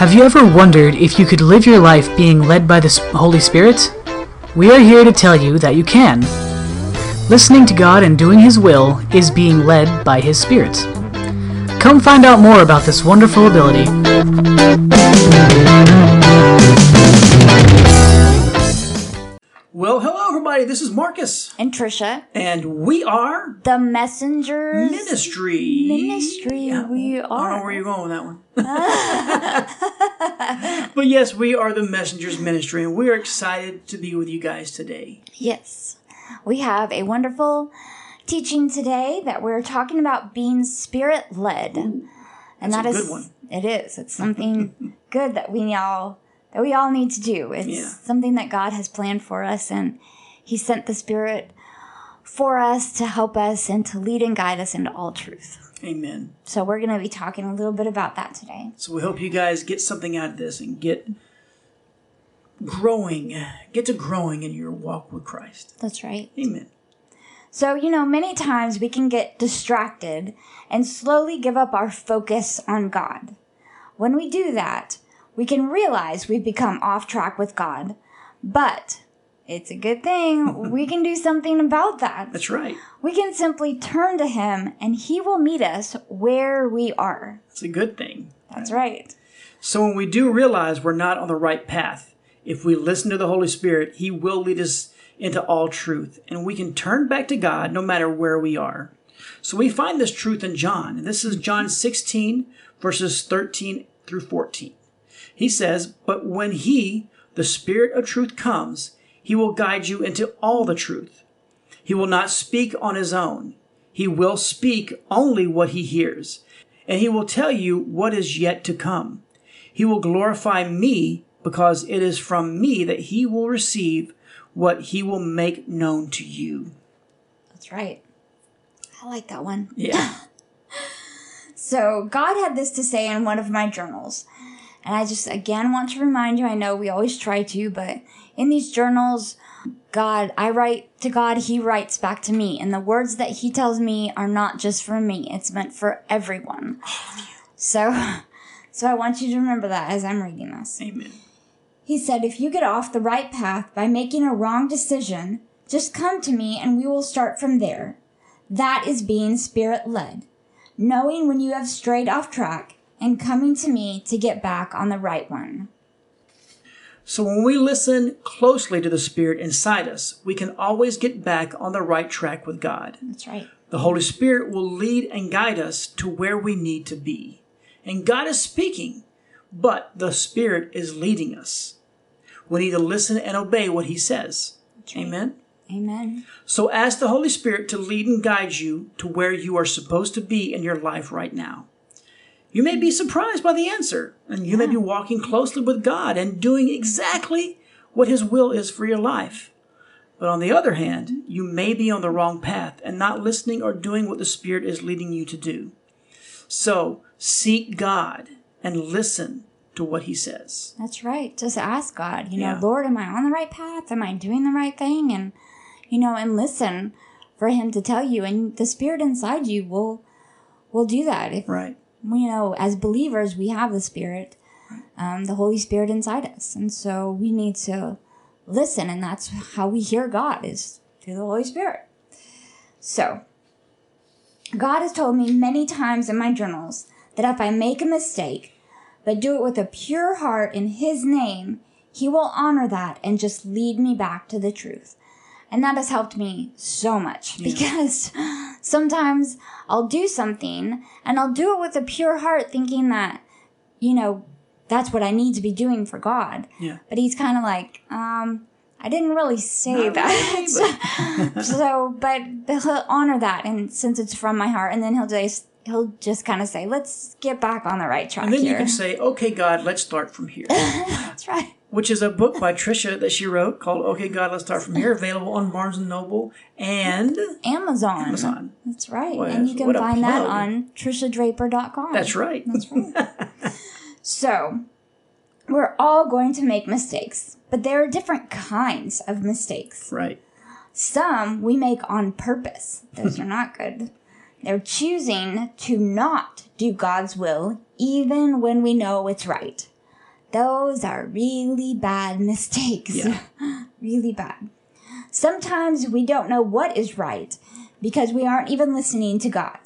Have you ever wondered if you could live your life being led by the Holy Spirit? We are here to tell you that you can. Listening to God and doing His will is being led by His Spirit. Come find out more about this wonderful ability. Well, hello everybody. This is Marcus, and Trisha, and we are the messengers. Ministry. Ministry, Yeah, we I don't know are. where you're going with that one. but yes, we are the Messengers Ministry, and we are excited to be with you guys today. Yes, we have a wonderful teaching today that we're talking about being spirit led, and that's that a is good one. it is. It's something good that we all that we all need to do. It's Yeah. something that God has planned for us, and He sent the Spirit for us to help us and to lead and guide us into all truth. Amen. So we're going to be talking a little bit about that today. So we hope you guys get something out of this and get growing, get to growing in your walk with Christ. That's right. Amen. So, you know, many times we can get distracted and slowly give up our focus on God. When we do that, we can realize we've become off track with God. But it's a good thing we can do something about that. That's right. We can simply turn to Him and He will meet us where we are. It's a good thing. That's right. So when we do realize we're not on the right path, if we listen to the Holy Spirit, He will lead us into all truth, and we can turn back to God no matter where we are. So we find this truth in John, and this is John 16, verses 13 through 14. He says, But when He, the Spirit of truth, comes, He will guide you into all the truth. He will not speak on His own. He will speak only what He hears, and He will tell you what is yet to come. He will glorify me because it is from me that he will receive what he will make known to you. That's right. I like that one. Yeah. So, God had this to say in one of my journals. And I just again want to remind you I know we always try to, but in these journals, God, I write to God, He writes back to me. And the words that He tells me are not just for me, it's meant for everyone. So, so I want you to remember that as I'm reading this. Amen. He said, If you get off the right path by making a wrong decision, just come to me and we will start from there. That is being spirit led, knowing when you have strayed off track and coming to me to get back on the right one. So when we listen closely to the Spirit inside us, we can always get back on the right track with God. That's right. The Holy Spirit will lead and guide us to where we need to be. And God is speaking, but the Spirit is leading us. We need to listen and obey what He says. right. Amen. Amen. So ask the Holy Spirit to lead and guide you to where you are supposed to be in your life right now. You may be surprised by the answer, and you may be hmm. walking closely with God and doing exactly what His will is for your life. But on the other hand, you may be on the wrong path and not listening or doing what the Spirit is leading you to do. So seek God and listen to what He says. That's right. Just ask God, you know, Yeah. Lord, am I on the right path? Am I doing the right thing? And, you know, and listen for Him to tell you. And the Spirit inside you will, will do that. If, Right. You know, as believers, we have the Spirit, um, the Holy Spirit inside us. And so we need to listen. And that's how we hear God is through the Holy Spirit. So, God has told me many times in my journals that if I make a mistake, but do it with a pure heart in His name, He will honor that and just lead me back to the truth. And that has helped me so much because sometimes I'll do something and I'll do it with a pure heart thinking that, you know, that's what I need to be doing for God. Yeah. But He's kind of like, um, I didn't really say Not that. so, but, but he'll honor that, and since it's from my heart, and then he'll just he'll just kind of say, "Let's get back on the right track And then here." you can say, okay, God, let's start from here. That's right. Which is a book by Trisha that she wrote called Okay God Let's Start From Here, available on Barnes and Noble and Amazon. Amazon. That's right, Boy, and you can find that on TrishaDraper.com. That's right. That's right. so, we're all going to make mistakes, but there are different kinds of mistakes. right. Some we make on purpose. Those are not good. They're choosing to not do God's will even when we know it's right. Those are really bad mistakes. Yeah. really bad. Sometimes we don't know what is right because we aren't even listening to God.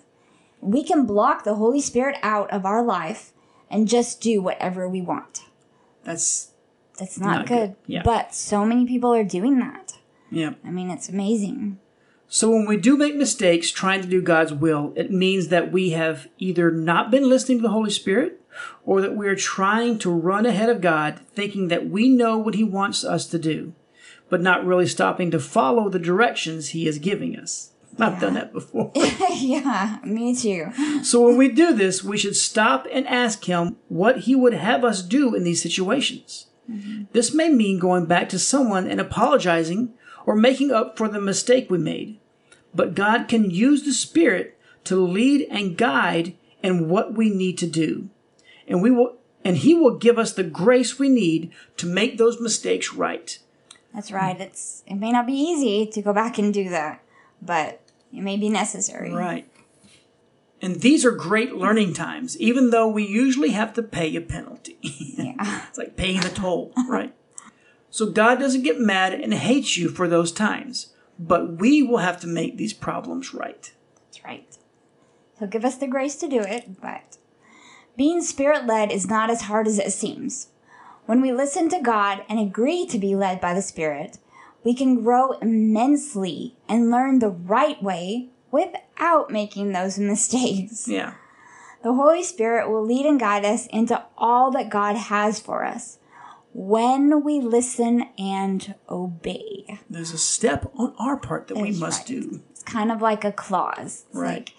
We can block the Holy Spirit out of our life and just do whatever we want. That's That's not, Not good. good. Yeah. But so many people are doing that. yeah. I mean, it's amazing. So when we do make mistakes trying to do God's will, it means that we have either not been listening to the Holy Spirit or that we're trying to run ahead of God thinking that we know what he wants us to do, but not really stopping to follow the directions he is giving us. I've done that before. yeah, me too. so when we do this, we should stop and ask him what he would have us do in these situations. Mm-hmm. This may mean going back to someone and apologizing or making up for the mistake we made. But God can use the Spirit to lead and guide in what we need to do. And we will and he will give us the grace we need to make those mistakes right. That's right. It's it may not be easy to go back and do that, but it may be necessary. Right. And these are great learning times, even though we usually have to pay a penalty. Yeah. It's like paying the toll, right? So God doesn't get mad and hates you for those times, but we will have to make these problems right. That's right. He'll give us the grace to do it, but being spirit led is not as hard as it seems. When we listen to God and agree to be led by the Spirit, we can grow immensely and learn the right way without making those mistakes. Yeah. The Holy Spirit will lead and guide us into all that God has for us when we listen and obey. There's a step on our part that we must right. do. It's kind of like a clause. It's Right. like,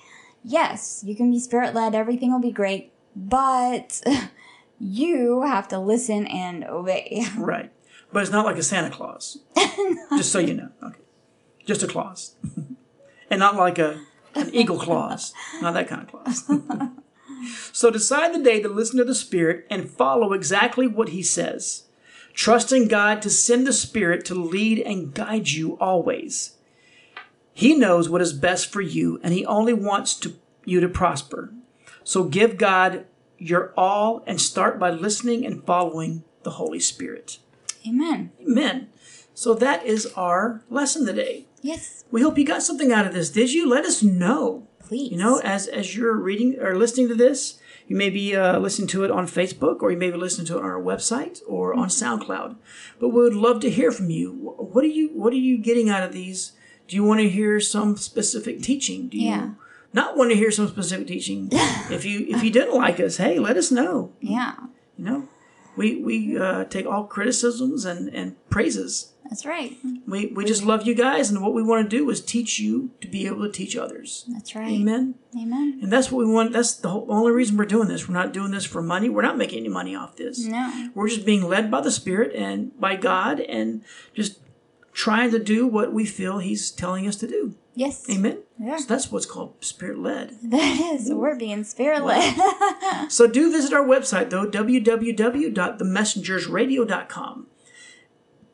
yes, you can be spirit led, everything will be great, but you have to listen and obey. Right. But it's not like a Santa Claus. Just so you know. Okay. Just a clause. and not like a an eagle clause. Not that kind of clause. So decide the day to listen to the Spirit and follow exactly what He says. Trusting God to send the Spirit to lead and guide you always. He knows what is best for you, and He only wants to, you to prosper. So give God your all and start by listening and following the Holy Spirit. Amen. Amen. So that is our lesson today. Yes, We hope you got something out of this. Did you? Let us know. Please. You know, as as you're reading or listening to this, you may be uh, listening to it on Facebook, or you may be listening to it on our website or on SoundCloud. But we would love to hear from you. What are you What are you getting out of these? Do you want to hear some specific teaching? Do you Yeah. not want to hear some specific teaching? if you if you didn't like us, hey, let us know. yeah, You know, we we uh, take all criticisms and and praises. That's right. We, we just love you guys, and what we want to do is teach you to be able to teach others. That's right. Amen. Amen. And that's what we want. That's the whole, only reason we're doing this. We're not doing this for money. We're not making any money off this. No. We're just being led by the Spirit and by God, and just trying to do what we feel He's telling us to do. Yes. Amen. Yeah. So that's what's called spirit led. That is. We're being spirit led. So do visit our website though, www.themessengersradio.com.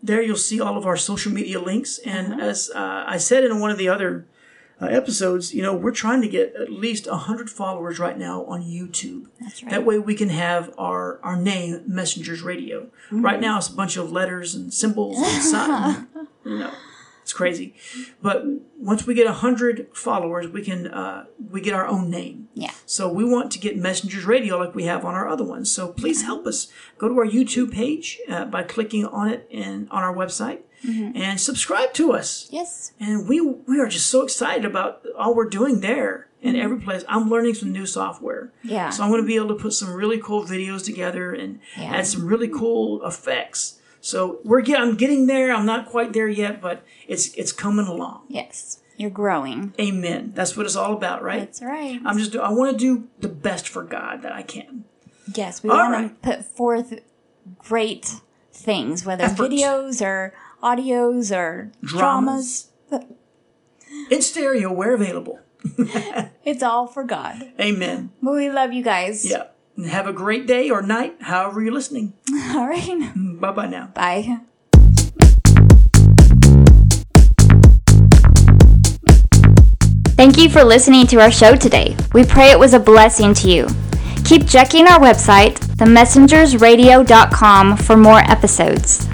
There you'll see all of our social media links. And as uh, I said in one of the other uh, episodes, you know, we're trying to get at least 100 followers right now on YouTube. That's right. That way we can have our, our name, Messengers Radio. Right now it's a bunch of letters and symbols and sign. you know, it's crazy. But once we get 100 followers, we can, uh, we get our own name. yeah. So we want to get Messengers Radio like we have on our other ones. So please help us. Go to our YouTube page uh, by clicking on it and on our website and subscribe to us. Yes. And we we are just so excited about all we're doing there and every place. I'm learning some new software. Yeah. So I'm going to be able to put some really cool videos together and Yeah. add some really cool effects. So we're get, I'm getting there. I'm not quite there yet, but it's it's coming along. Yes. You're growing. Amen. That's what it's all about, right? That's right. I'm just I want to do the best for God that I can. Yes, we All want right. to put forth great things, whether Effort. videos or audios or dramas. Dramas. In stereo, where available. It's all for God. Amen. But we love you guys. Yeah. And have a great day or night, however you're listening. All right. Bye bye now. Bye. Thank you for listening to our show today. We pray it was a blessing to you. Keep checking our website, themessengersradio.com, for more episodes.